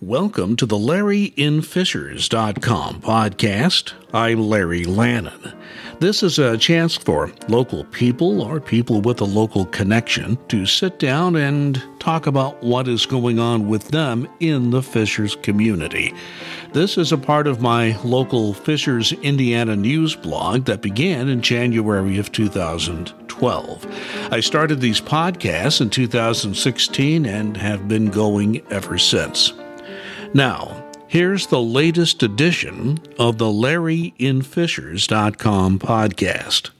Welcome to the LarryInFishers.com podcast. I'm Larry Lannan. This is a chance for local people or people with a local connection to sit down and talk about what is going on with them in the Fishers community. This is a part of my local Fishers, Indiana news blog that began in January of 2012. I started these podcasts in 2016 and have been going ever since. Now, here's the latest edition of the LarryInFishers.com podcast.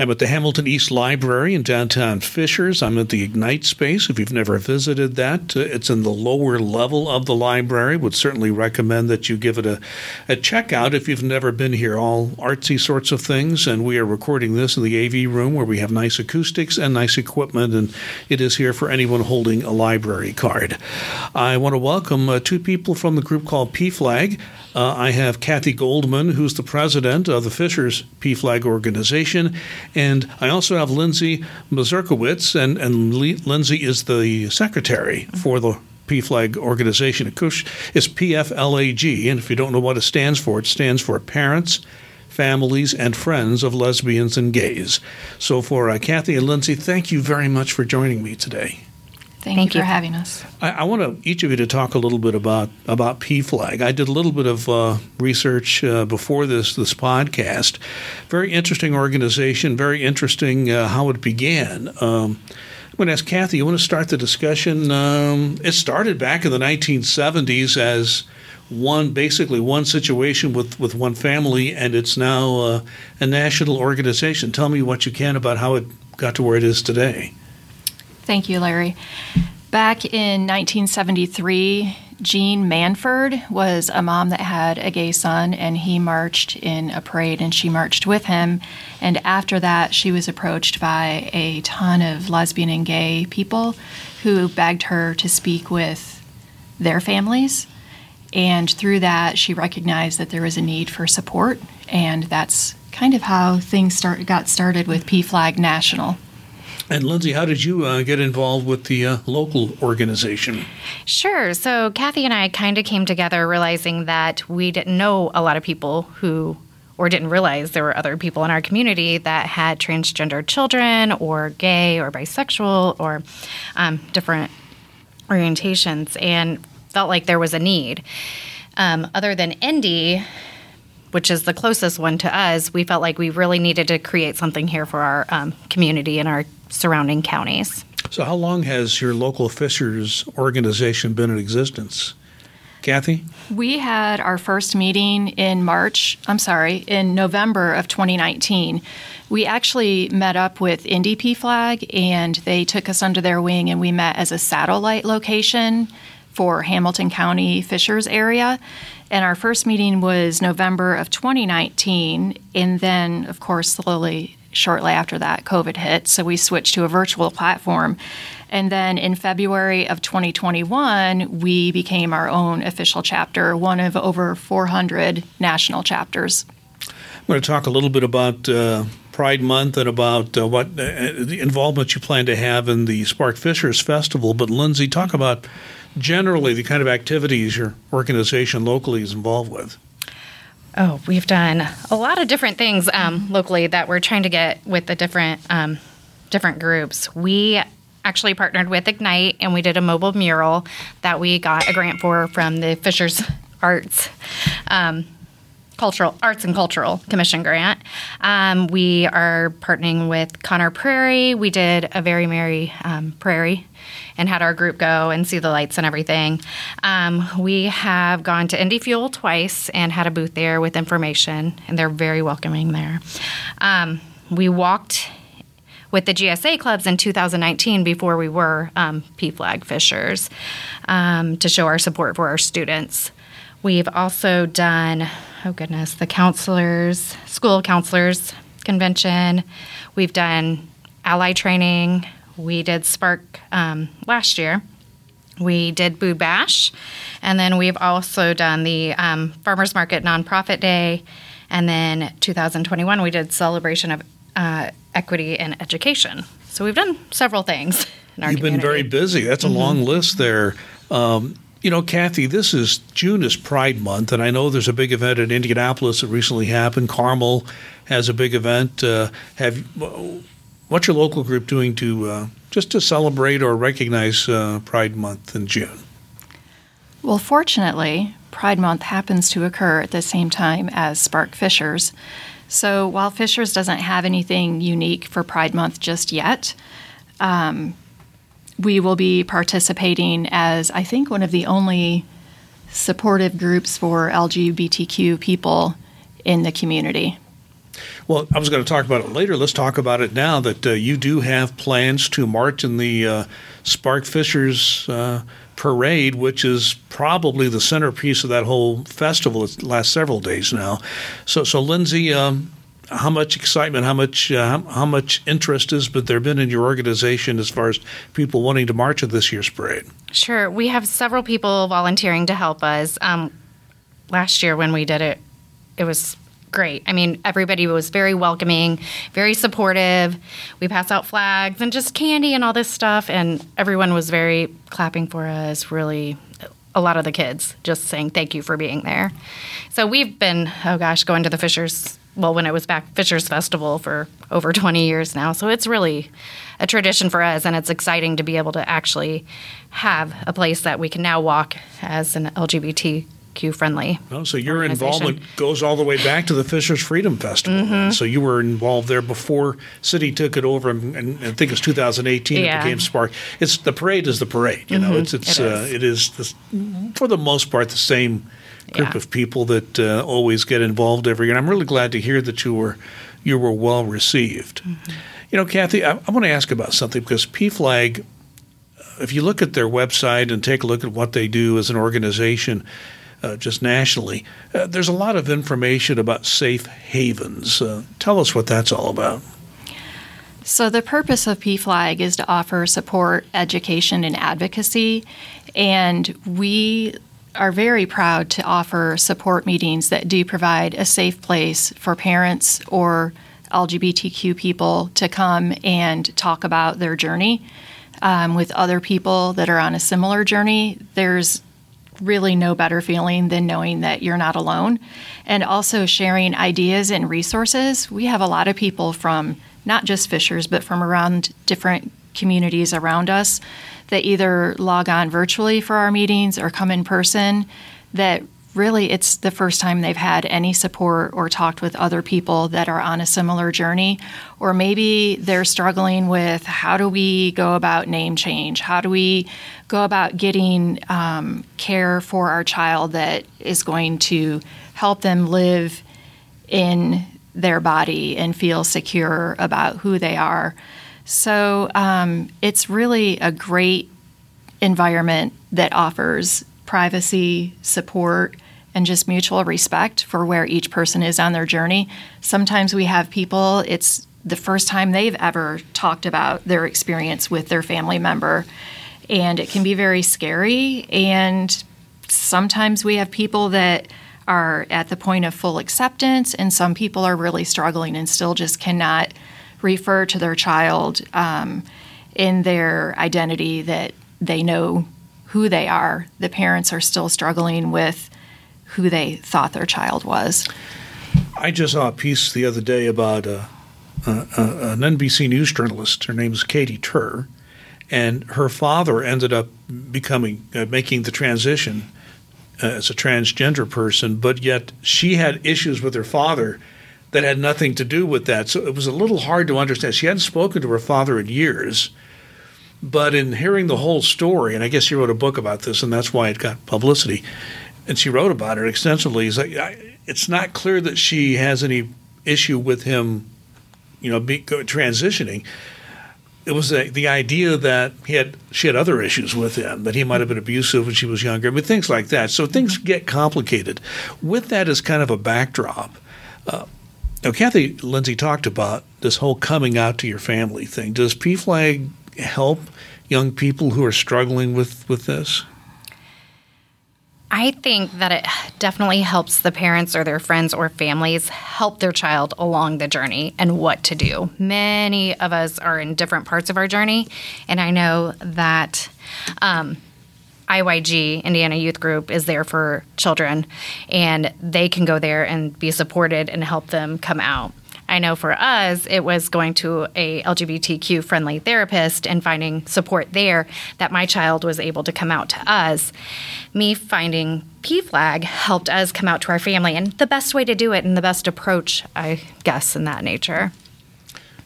I'm at the Hamilton East Library in downtown Fishers. I'm at the Ignite space. If you've never visited that, uh, it's in the lower level of the library. Would certainly recommend that you give it a, a check out if you've never been here. All artsy sorts of things. And we are recording this in the AV room where we have nice acoustics and nice equipment. And it is here for anyone holding a library card. I want to welcome uh, two people from the group called PFLAG. Uh, I have Kathy Goldman, who's the president of the Fishers PFLAG organization, and I also have Lindsay Mazurkowitz, and, and Lindsay is the secretary for the PFLAG organization. It's PFLAG, and if you don't know what it stands for, it stands for Parents, Families, and Friends of Lesbians and Gays. So, for uh, Kathy and Lindsay, thank you very much for joining me today. Thank, Thank you, you for having us. I, I, want to, each of you to talk a little bit about about PFLAG. I did a little bit of uh, research uh, before this this podcast. Very interesting organization. Very interesting uh, how it began. Um, I'm going to ask Kathy. You want to start the discussion? Um, it started back in the 1970s as one basically one situation with, with one family, and it's now uh, a national organization. Tell me what you can about how it got to where it is today. Thank you, Larry. Back in 1973, Jeanne Manford was a mom that had a gay son, and he marched in a parade, and she marched with him. And after that, she was approached by a ton of lesbian and gay people who begged her to speak with their families. And through that, she recognized that there was a need for support, and that's kind of how things start, got started with PFLAG National. And Lindsay, how did you uh, get involved with the uh, local organization? Sure. So Kathy and I kind of came together realizing that we didn't know a lot of people who or didn't realize there were other people in our community that had transgender children or gay or bisexual or um, different orientations and felt like there was a need. Um, other than Indy, which is the closest one to us, we felt like we really needed to create something here for our um, community and our surrounding counties. So, how long has your local Fishers organization been in existence? Kathy? We had our first meeting in March, I'm sorry, in November of 2019. We actually met up with Indy Flag and they took us under their wing and we met as a satellite location for Hamilton County Fishers area. And our first meeting was November of 2019. And then, of course, slowly shortly after that, COVID hit. So we switched to a virtual platform. And then in February of 2021, we became our own official chapter, one of over 400 national chapters. I'm going to talk a little bit about uh, Pride Month and about uh, what uh, the involvement you plan to have in the Spark Fishers Festival. But Lindsay, talk about generally the kind of activities your organization locally is involved with. Oh, we've done a lot of different things um, locally that we're trying to get with the different um, different groups. We actually partnered with Ignite and we did a mobile mural that we got a grant for from the Fishers Arts. Um, cultural arts and cultural commission grant um, we are partnering with Conner prairie we did a very merry um, prairie and had our group go and see the lights and everything. Um, we have gone to Indy Fuel twice and had a booth there with information, and they're very welcoming there. Um, we walked with the GSA clubs in 2019 before we were um, PFLAG Fishers um, to show our support for our students. We've also done, oh goodness, the counselors, school counselors convention. We've done ally training. We did Spark um, last year. We did Boo Bash, and then we've also done the um, Farmers Market Nonprofit Day, and then 2021 we did Celebration of uh, Equity and Education. So we've done several things. You've community. been very busy. That's a mm-hmm. long list there. Um, You know, Kathy, this is June is Pride Month, and I know there's a big event in Indianapolis that recently happened. Carmel has a big event. Uh, have what's your local group doing to uh, just to celebrate or recognize uh, Pride Month in June? Well, fortunately, Pride Month happens to occur at the same time as Spark Fishers. So while Fishers doesn't have anything unique for Pride Month just yet, um, we will be participating as I think one of the only supportive groups for LGBTQ people in the community. Well, I was going to talk about it later. Let's talk about it now that uh, you do have plans to march in the uh, Spark Fishers uh, parade, which is probably the centerpiece of that whole festival. It lasts several days now. So, so Lindsay, um, how much excitement, how much uh, how much interest has but there been in your organization as far as people wanting to march at this year's parade? Sure, we have several people volunteering to help us. Um, last year when we did it, it was great. I mean, everybody was very welcoming, very supportive. We pass out flags and just candy and all this stuff, and everyone was very clapping for us. Really, a lot of the kids just saying thank you for being there. So we've been, oh gosh, going to the Fishers well, when it was back Fishers Festival for over 20 years now. So it's really a tradition for us, and it's exciting to be able to actually have a place that we can now walk as an LGBTQ friendly. Oh, so your involvement goes all the way back to the Fishers Freedom Festival. Mm-hmm. So you were involved there before City took it over, and, and I think it's 2018 yeah. it became Spark. It's the parade is the parade. You mm-hmm. know, it's it's it is, uh, it is the, for the most part the same group yeah. of people that uh, always get involved every year. And I'm really glad to hear that you were you were well received. Mm-hmm. You know, Kathy, I, I want to ask about something because PFLAG, uh, if you look at their website and take a look at what they do as an organization, uh, just nationally, uh, there's a lot of information about safe havens. Uh, tell us what that's all about. So, the purpose of PFLAG is to offer support, education, and advocacy. And we are very proud to offer support meetings that do provide a safe place for parents or LGBTQ people to come and talk about their journey um, with other people that are on a similar journey. There's really no better feeling than knowing that you're not alone. And also sharing ideas and resources. We have a lot of people from not just Fishers, but from around different communities around us that either log on virtually for our meetings or come in person that really it's the first time they've had any support or talked with other people that are on a similar journey. Or maybe they're struggling with how do we go about name change? How do we go about getting um, care for our child that is going to help them live in their body and feel secure about who they are so um, it's really a great environment that offers privacy, support, and just mutual respect for where each person is on their journey. Sometimes we have people, it's the first time they've ever talked about their experience with their family member, and it can be very scary. And sometimes we have people that are at the point of full acceptance, and some people are really struggling and still just cannot refer to their child um, in their identity that they know who they are. The parents are still struggling with who they thought their child was. I just saw a piece the other day about uh, uh, uh, an NBC News journalist. Her name is Katie Tur, and her father ended up becoming uh, making the transition as a transgender person, but yet she had issues with her father that had nothing to do with that. So it was a little hard to understand. She hadn't spoken to her father in years, but in hearing the whole story, and I guess she wrote a book about this, and that's why it got publicity, and she wrote about it extensively. Is like, it's not clear that she has any issue with him, you know, be, transitioning. It was a, the idea that he had she had other issues with him, that he might have been abusive when she was younger, I mean things like that. So things mm-hmm. get complicated. With that as kind of a backdrop. Uh, now, Kathy Lindsay talked about this whole coming out to your family thing. Does PFLAG help young people who are struggling with, with this? I think that it definitely helps the parents or their friends or families help their child along the journey and what to do. Many of us are in different parts of our journey, and I know that um, IYG, Indiana Youth Group, is there for children, and they can go there and be supported and help them come out. I know for us, it was going to a LGBTQ friendly therapist and finding support there that my child was able to come out to us. Me finding PFLAG helped us come out to our family, and the best way to do it and the best approach, I guess, in that nature.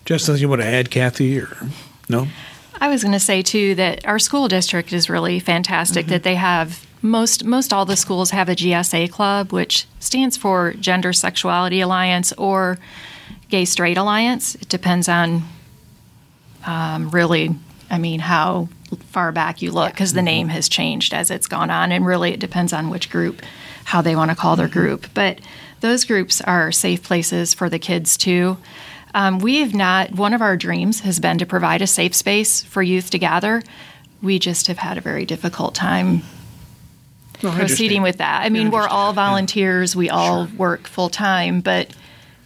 Just something you want to add, Kathy, or no? I was going to say too that our school district is really fantastic. Mm-hmm. That they have most most all the schools have a GSA club, which stands for Gender Sexuality Alliance or Gay Straight Alliance. It depends on um, really, I mean, how far back you look because yeah. the mm-hmm. name has changed as it's gone on, and really it depends on which group, how they want to call their mm-hmm. group. But those groups are safe places for the kids too. Um, we have not, one of our dreams has been to provide a safe space for youth to gather. We just have had a very difficult time no, proceeding with that. I mean, I we're all volunteers, yeah. we all sure. work full time, but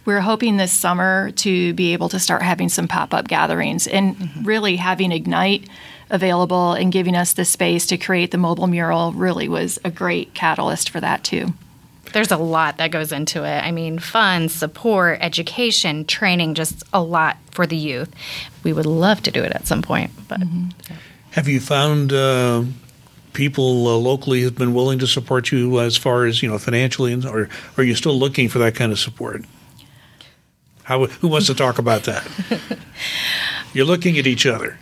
we're hoping this summer to be able to start having some pop up gatherings and mm-hmm. really having Ignite available and giving us the space to create the mobile mural really was a great catalyst for that too. There's a lot that goes into it. I mean, funds, support, education, training, just a lot for the youth. We would love to do it at some point, but. Mm-hmm. Have you found uh, people uh, locally have been willing to support you as far as you know financially, or are you still looking for that kind of support? How, who wants to talk about that? You're looking at each other.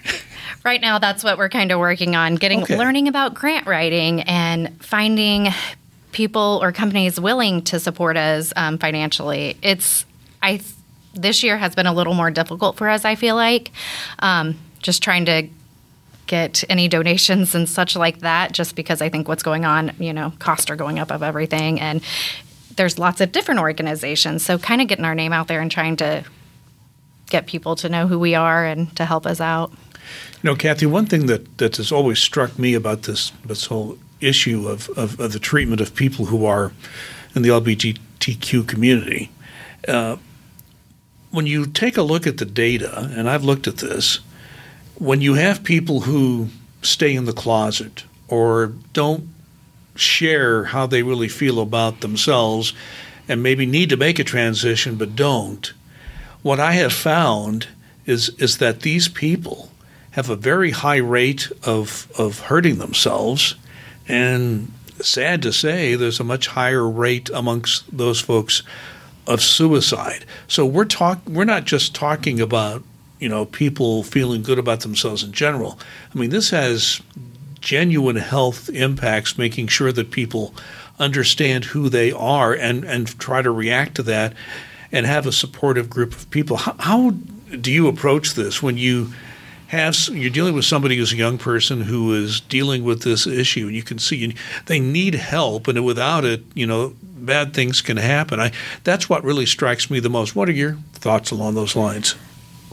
Right now, that's what we're kind of working on getting okay. learning about grant writing and finding people or companies willing to support us um, financially. It's I this year has been a little more difficult for us. I feel like um, just trying to get any donations and such like that just because I think what's going on, you know, costs are going up of everything and there's lots of different organizations. So kind of getting our name out there and trying to get people to know who we are and to help us out. You know, Kathy, one thing that, that has always struck me about this this whole issue of, of, of the treatment of people who are in the LGBTQ community, uh, when you take a look at the data, and I've looked at this, when you have people who stay in the closet or don't share how they really feel about themselves and maybe need to make a transition but don't. What I have found is is that these people have a very high rate of of hurting themselves and sad to say there's a much higher rate amongst those folks of suicide. So we're talk we're not just talking about you know people feeling good about themselves in general. I mean this has genuine health impacts, making sure that people understand who they are and, and try to react to that and have a supportive group of people. How, how do you approach this when you have you're dealing with somebody who's a young person who is dealing with this issue and you can see they need help and without it you know bad things can happen. I that's what really strikes me the most. What are your thoughts along those lines?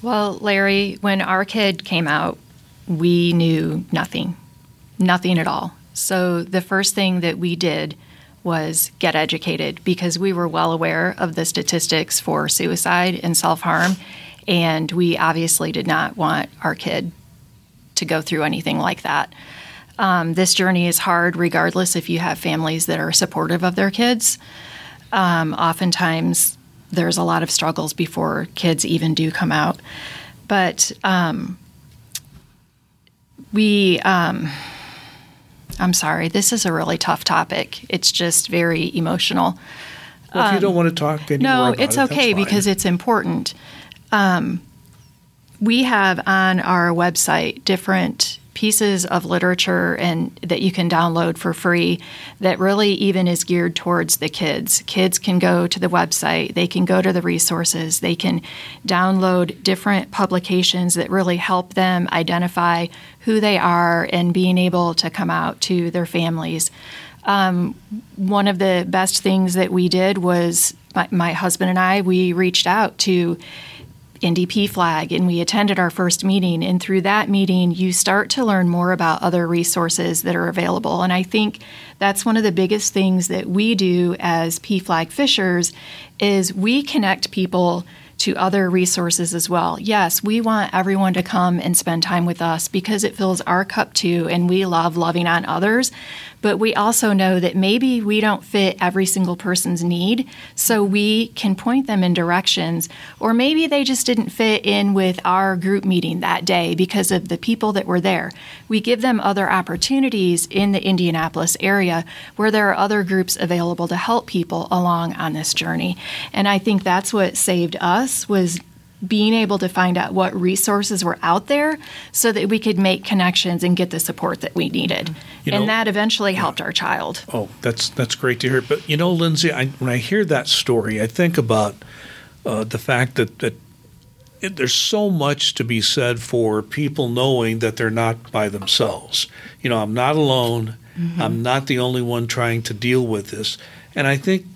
Well larry when our kid came out we knew nothing nothing at all. So the first thing that we did was get educated because we were well aware of the statistics for suicide and self harm, and we obviously did not want our kid to go through anything like that. Um, this journey is hard, regardless if you have families that are supportive of their kids. Um, oftentimes, there's a lot of struggles before kids even do come out. But um, we um, I'm sorry. This is a really tough topic. It's just very emotional. Well, if you don't um, want to talk anymore, no, it's it, okay because it's important. Um, we have on our website different pieces of literature and that you can download for free that really even is geared towards the kids. Kids can go to the website, they can go to the resources, they can download different publications that really help them identify who they are and being able to come out to their families. Um, one of the best things that we did was my, my husband and I, we reached out to Indy flag and we attended our first meeting. And through that meeting, you start to learn more about other resources that are available. And I think that's one of the biggest things that we do as PFLAG fishers is we connect people to other resources as well. Yes, we want everyone to come and spend time with us because it fills our cup too, and we love loving on others. But we also know that maybe we don't fit every single person's need, so we can point them in directions, or maybe they just didn't fit in with our group meeting that day because of the people that were there. We give them other opportunities in the Indianapolis area where there are other groups available to help people along on this journey. And I think that's what saved us was being able to find out what resources were out there so that we could make connections and get the support that we needed. You know, and that eventually yeah. helped our child. Oh, that's that's great to hear. But you know, Lindsay, I, when I hear that story, I think about uh, the fact that, that it, there's so much to be said for people knowing that they're not by themselves. You know, I'm not alone. Mm-hmm. I'm not the only one trying to deal with this. And I think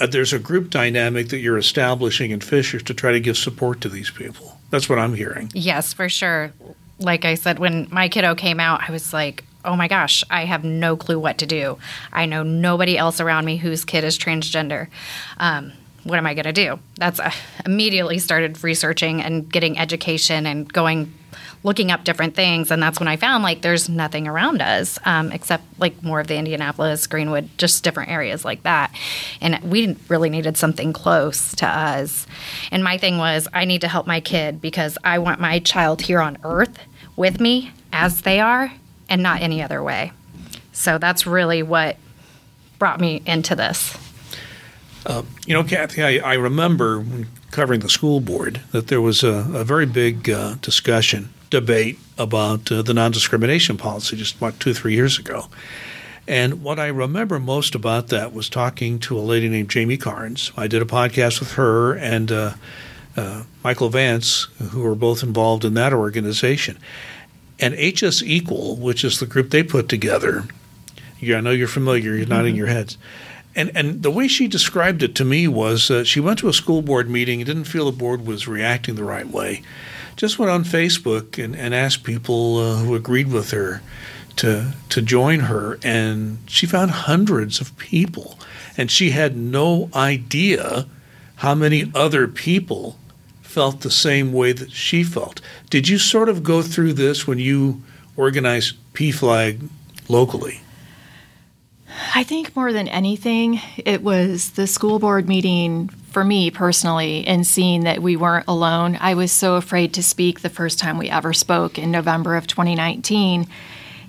uh, there's a group dynamic that you're establishing in Fishers to try to give support to these people. That's what I'm hearing. Yes, for sure. Like I said, when my kiddo came out, I was like, oh my gosh, I have no clue what to do. I know nobody else around me whose kid is transgender. Um, what am I going to do? That's uh, immediately started researching and getting education and going looking up different things. And that's when i found like there's nothing around us um, except like more of the indianapolis greenwood just different areas like that. And we really needed something close to us. And my thing was i need to help my kid because i want my child here on earth with me as they are and not any other way. So that's really what brought me into this. Uh, you know kathy I, I remember covering the school board that there was a, a very big uh, discussion debate about uh, the non discrimination policy just about two, three years ago. And what I remember most about that was talking to a lady named Jamie Carnes. I did a podcast with her and uh, uh, Michael Vance, who were both involved in that organization. And HS Equal, which is the group they put together, Yeah, I know you're familiar, you're nodding mm-hmm. your heads. And, and the way she described it to me was uh, she went to a school board meeting and didn't feel the board was reacting the right way just went on Facebook and, and asked people uh, who agreed with her to to join her, and she found hundreds of people, and she had no idea how many other people felt the same way that she felt. Did you sort of go through this when you organized PFLAG locally? I think more than anything, it was the school board meeting for me personally and seeing that we weren't alone. I was so afraid to speak the first time we ever spoke in November of 2019.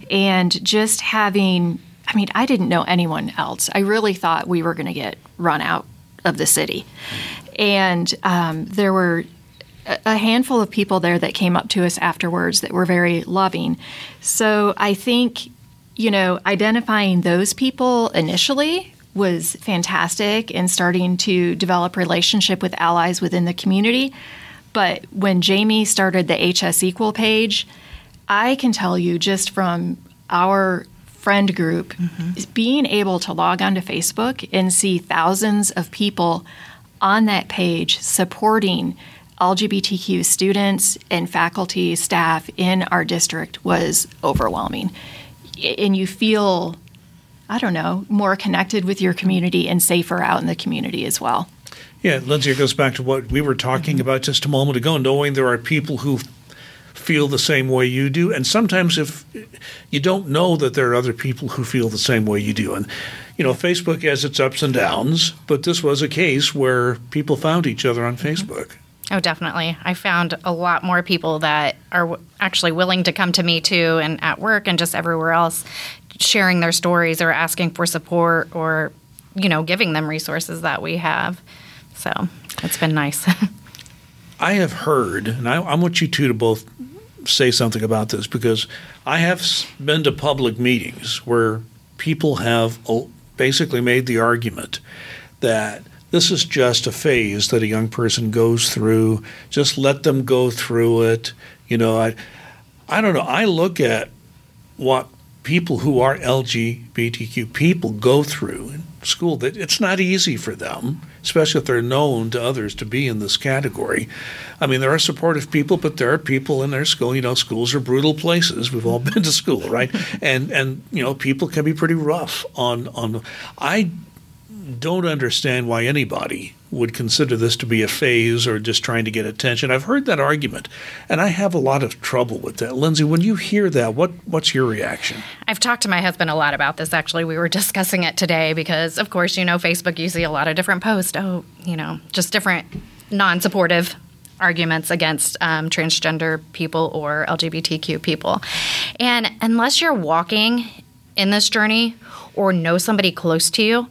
And just having, I mean, I didn't know anyone else. I really thought we were going to get run out of the city. And um, there were a handful of people there that came up to us afterwards that were very loving. So I think you know, identifying those people initially was fantastic and starting to develop relationship with allies within the community. But when Jamie started the HS Equal page, I can tell you just from our friend group, mm-hmm. being able to log onto Facebook and see thousands of people on that page supporting LGBTQ students and faculty, staff in our district was overwhelming and you feel, I don't know, more connected with your community and safer out in the community as well. Yeah, Lindsay, it goes back to what we were talking mm-hmm. about just a moment ago, knowing there are people who feel the same way you do. And sometimes if you don't know that there are other people who feel the same way you do. And, you know, Facebook has its ups and downs, but this was a case where people found each other on mm-hmm. Facebook. Oh, definitely. I found a lot more people that are actually willing to come to me too, and at work and just everywhere else, sharing their stories or asking for support or, you know, giving them resources that we have. So it's been nice. I have heard, and I, I want you two to both say something about this because I have been to public meetings where people have basically made the argument that this is just a phase that a young person goes through. Just let them go through it. You know, I, I don't know. I look at what people who are LGBTQ people go through in school. That it's not easy for them, especially if they're known to others to be in this category. I mean, there are supportive people, but there are people in their school. You know, schools are brutal places. We've all been to school, right? and and you know, people can be pretty rough on on. I don't understand why anybody would consider this to be a phase or just trying to get attention. I've heard that argument, and I have a lot of trouble with that. Lindsay, when you hear that, what what's your reaction? I've talked to my husband a lot about this. Actually, we were discussing it today because, of course, you know, Facebook, you see a lot of different posts. Oh, you know, just different non-supportive arguments against um, transgender people or LGBTQ people. And unless you're walking in this journey or know somebody close to you,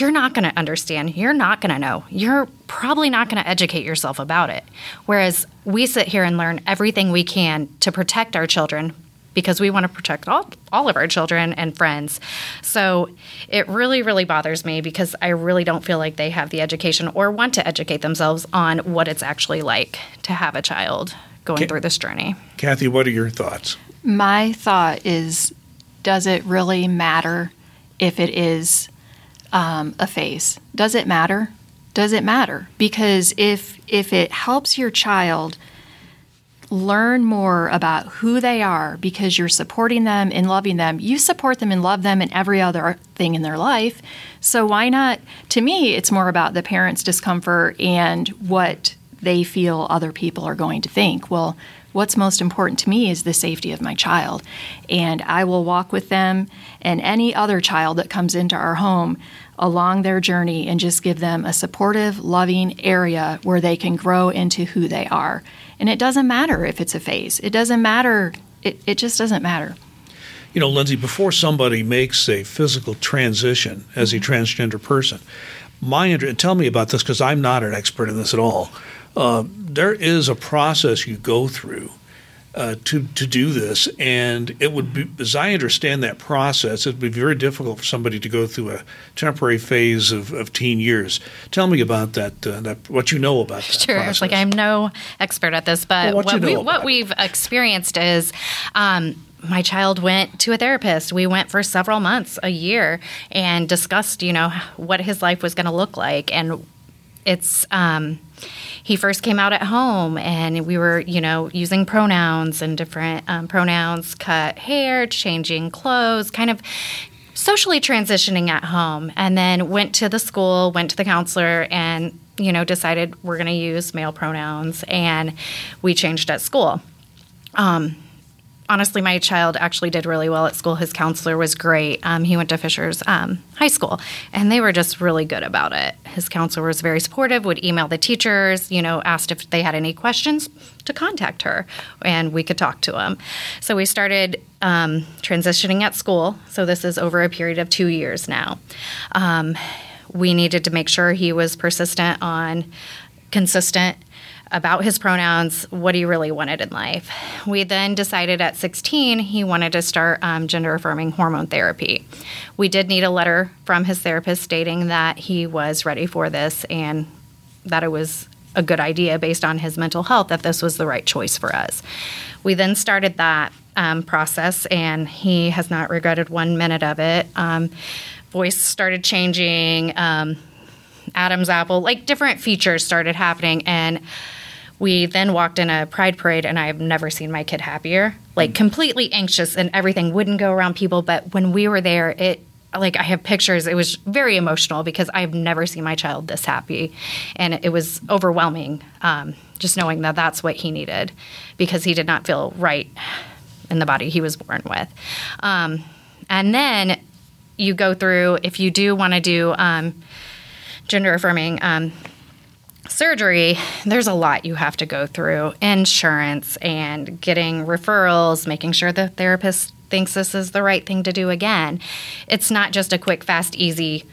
you're not going to understand. You're not going to know. You're probably not going to educate yourself about it. Whereas we sit here and learn everything we can to protect our children because we want to protect all, all of our children and friends. So it really, really bothers me because I really don't feel like they have the education or want to educate themselves on what it's actually like to have a child going through this journey. Kathy, what are your thoughts? My thought is does it really matter if it is um, a phase? Does it matter? Does it matter? Because if if it helps your child learn more about who they are because you're supporting them and loving them, you support them and love them in every other thing in their life. So why not? To me, it's more about the parents' discomfort and what they feel other people are going to think. Well, what's most important to me is the safety of my child. And I will walk with them and any other child that comes into our home along their journey and just give them a supportive, loving area where they can grow into who they are. And it doesn't matter if it's a phase, it doesn't matter, it, it just doesn't matter. You know, Lindsay, before somebody makes a physical transition as a transgender person, my interest. tell me about this because I'm not an expert in this at all. Uh, there is a process you go through uh, to to do this, and it would be, as I understand that process, it would be very difficult for somebody to go through a temporary phase of, of teen years. Tell me about that, uh, that what you know about that. Sure, process. like I'm no expert at this, but well, what, what, we, what we've experienced is. Um, my child went to a therapist. We went for several months, a year, and discussed, you know, what his life was going to look like. And it's um, he first came out at home and we were, you know, using pronouns and different um, pronouns, cut hair, changing clothes, kind of socially transitioning at home. And then went to the school, went to the counselor, and, you know, decided we're going to use male pronouns. And we changed at school. Um, honestly, my child actually did really well at school. His counselor was great. Um, he went to Fishers um, High School, and they were just really good about it. His counselor was very supportive, would email the teachers, you know, asked if they had any questions to contact her, and we could talk to him. So we started um, transitioning at school. So this is over a period of two years now. Um, we needed to make sure he was persistent on consistent about his pronouns, what he really wanted in life. We then decided at 16 he wanted to start um, gender affirming hormone therapy. We did need a letter from his therapist stating that he was ready for this and that it was a good idea based on his mental health that this was the right choice for us. We then started that um, process and he has not regretted one minute of it. Um, voice started changing. Um, Adam's apple, like different features started happening. And we then walked in a pride parade, and I've never seen my kid happier. Like completely anxious, and everything wouldn't go around people. But when we were there, it like I have pictures. It was very emotional because I've never seen my child this happy, and it was overwhelming. Um, just knowing that that's what he needed, because he did not feel right in the body he was born with. Um, and then you go through if you do want to do um, gender affirming um, surgery, there's a lot you have to go through insurance and getting referrals, making sure the therapist thinks this is the right thing to do again. It's not just a quick, fast, easy,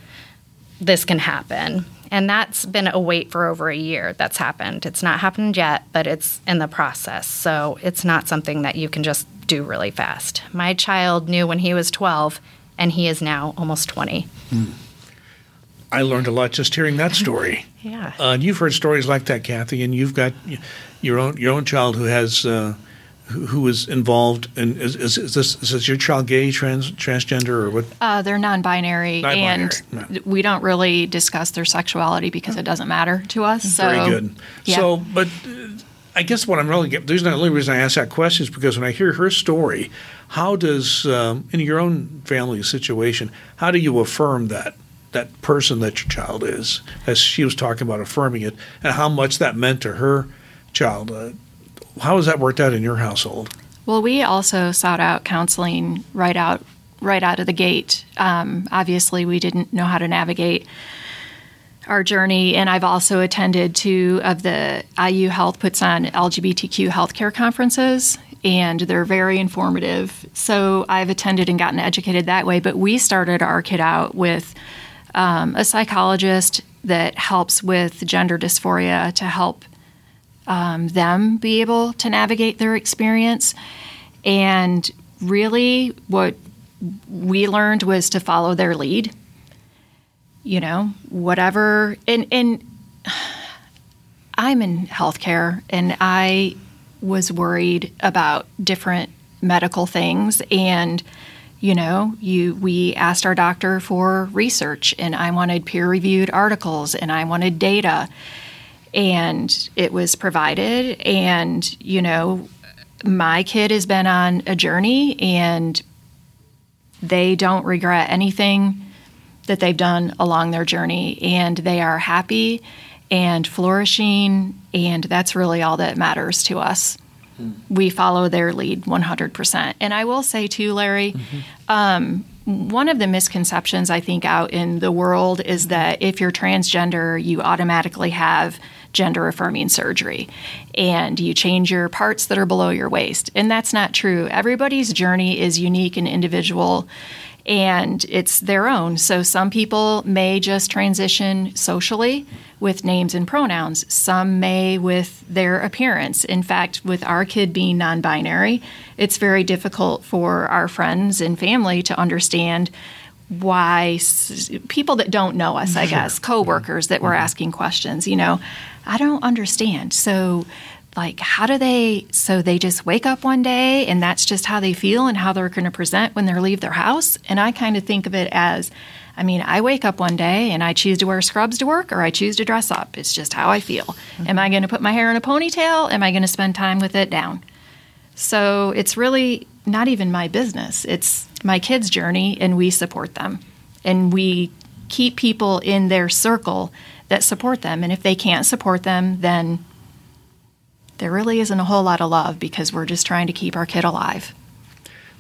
this can happen. And that's been a wait for over a year that's happened. It's not happened yet, but it's in the process. So it's not something that you can just do really fast. My child knew when he was 12, and he is now almost 20. Mm. I learned a lot just hearing that story. yeah. Uh, and you've heard stories like that, Kathy, and you've got your own your own child who has uh, who, who is involved in is, is, is, this is this your child gay trans transgender or what? Uh, they're non-binary, non-binary, and no. we don't really discuss their sexuality because it doesn't matter to us. So, Very good. Yeah. So, but. Uh, I guess what I'm really getting, the only reason I ask that question is because when I hear her story, how does, um, in your own family situation, how do you affirm that that person that your child is, as she was talking about affirming it, and how much that meant to her child. Uh, how has that worked out in your household? Well, we also sought out counseling right out right out of the gate. Um, obviously, we didn't know how to navigate our journey, and I've also attended two of the IU Health puts on LGBTQ healthcare conferences, and they're very informative. So I've attended and gotten educated that way. But we started our kid out with um, a psychologist that helps with gender dysphoria to help um, them be able to navigate their experience. And really, what we learned was to follow their lead. You know, whatever. And, and I'm in healthcare, and I was worried about different medical things. And, you know, you we asked our doctor for research, and I wanted peer reviewed articles, and I wanted data. And it was provided and you know my kid has been on a journey and they don't regret anything that they've done along their journey. And they are happy and flourishing and that's really all that matters to us mm. we follow their lead 100% and i will say too larry mm-hmm. um, one of the misconceptions i think out in the world is that if you're transgender you automatically have gender affirming surgery and you change your parts that are below your waist. And that's not true. Everybody's journey is unique and individual and it's their own. So some people may just transition socially with names and pronouns, some may with their appearance. In fact, with our kid being non binary, it's very difficult for our friends and family to understand why people that don't know us, I guess, coworkers that were mm-hmm. asking questions, you know, I don't understand. So, like, how do they? So they just wake up one day and that's just how they feel and how they're going to present when they leave their house. And I kind of think of it as, I mean, I wake up one day and I choose to wear scrubs to work or I choose to dress up. It's just how I feel. Mm-hmm. Am I going to put my hair in a ponytail? Am I going to spend time with it down? So it's really not even my business. It's my kids' journey, and we support them. And we keep people in their circle that support them. And if they can't support them, then there really isn't a whole lot of love because we're just trying to keep our kid alive.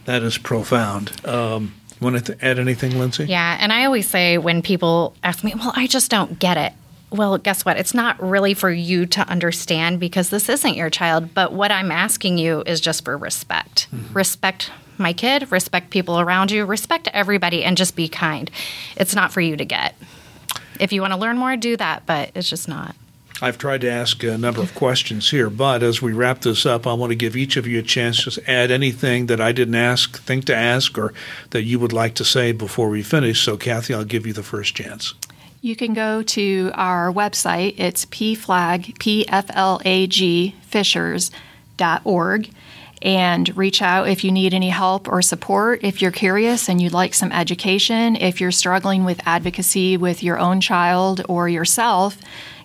That is profound. Um, want to add anything, Lindsay? Yeah, and I always say when people ask me, well, I just don't get it. Well, guess what? It's not really for you to understand because this isn't your child. But what I'm asking you is just for respect. Mm-hmm. Respect my kid, respect people around you, respect everybody, and just be kind. It's not for you to get. If you want to learn more, do that, but it's just not. I've tried to ask a number of questions here, but as we wrap this up, I want to give each of you a chance to add anything that I didn't ask, think to ask, or that you would like to say before we finish. So, Kathy, I'll give you the first chance. You can go to our website. It's pflag, P-F-L-A-G, fishers.org and reach out if you need any help or support. If you're curious and you'd like some education, if you're struggling with advocacy with your own child or yourself,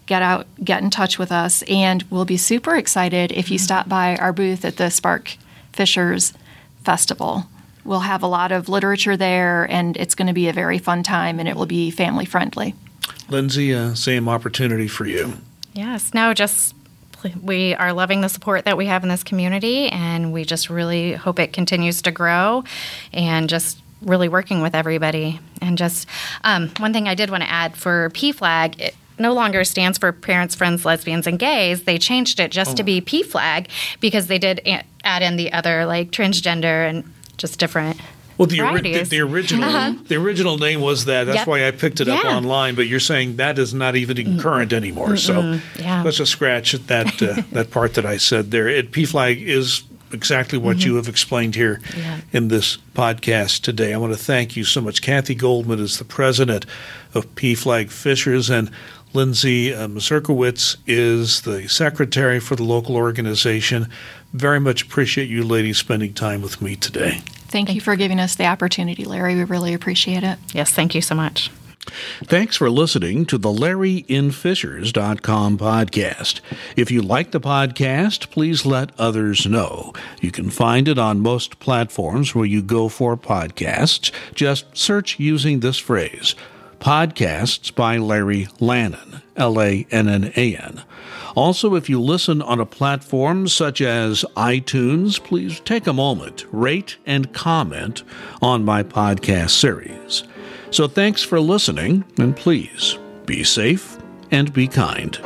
get out, get in touch with us, and we'll be super excited if you stop by our booth at the Spark Fishers Festival. We'll have a lot of literature there, and it's going to be a very fun time, and it will be family friendly. Lindsay, uh, same opportunity for you. Yes, no, just we are loving the support that we have in this community, and we just really hope it continues to grow and just really working with everybody. And just um, one thing I did want to add for PFLAG, it no longer stands for Parents, Friends, Lesbians, and Gays. They changed it just oh. to be PFLAG because they did add in the other like transgender and just different well, the, ori- the, original uh-huh. the original name was that. That's yep. why I picked it yeah. up online. But you're saying that is not even current anymore. Mm-mm. So yeah. let's just scratch that uh, that part that I said there. It PFLAG is exactly what mm-hmm. you have explained here yeah. in this podcast today. I want to thank you so much. Kathy Goldman is the president of PFLAG Fishers, and Lindsay uh, Mazurkowitz is the secretary for the local organization. Very much appreciate you ladies spending time with me today. Thank, thank you for giving us the opportunity, Larry. We really appreciate it. Yes, thank you so much. Thanks for listening to the LarryInFishers.com podcast. If you like the podcast, please let others know. You can find it on most platforms where you go for podcasts. Just search using this phrase Podcasts by Larry Lannan, L A N N A N. Also, if you listen on a platform such as iTunes, please take a moment, rate, and comment on my podcast series. So thanks for listening, and please be safe and be kind.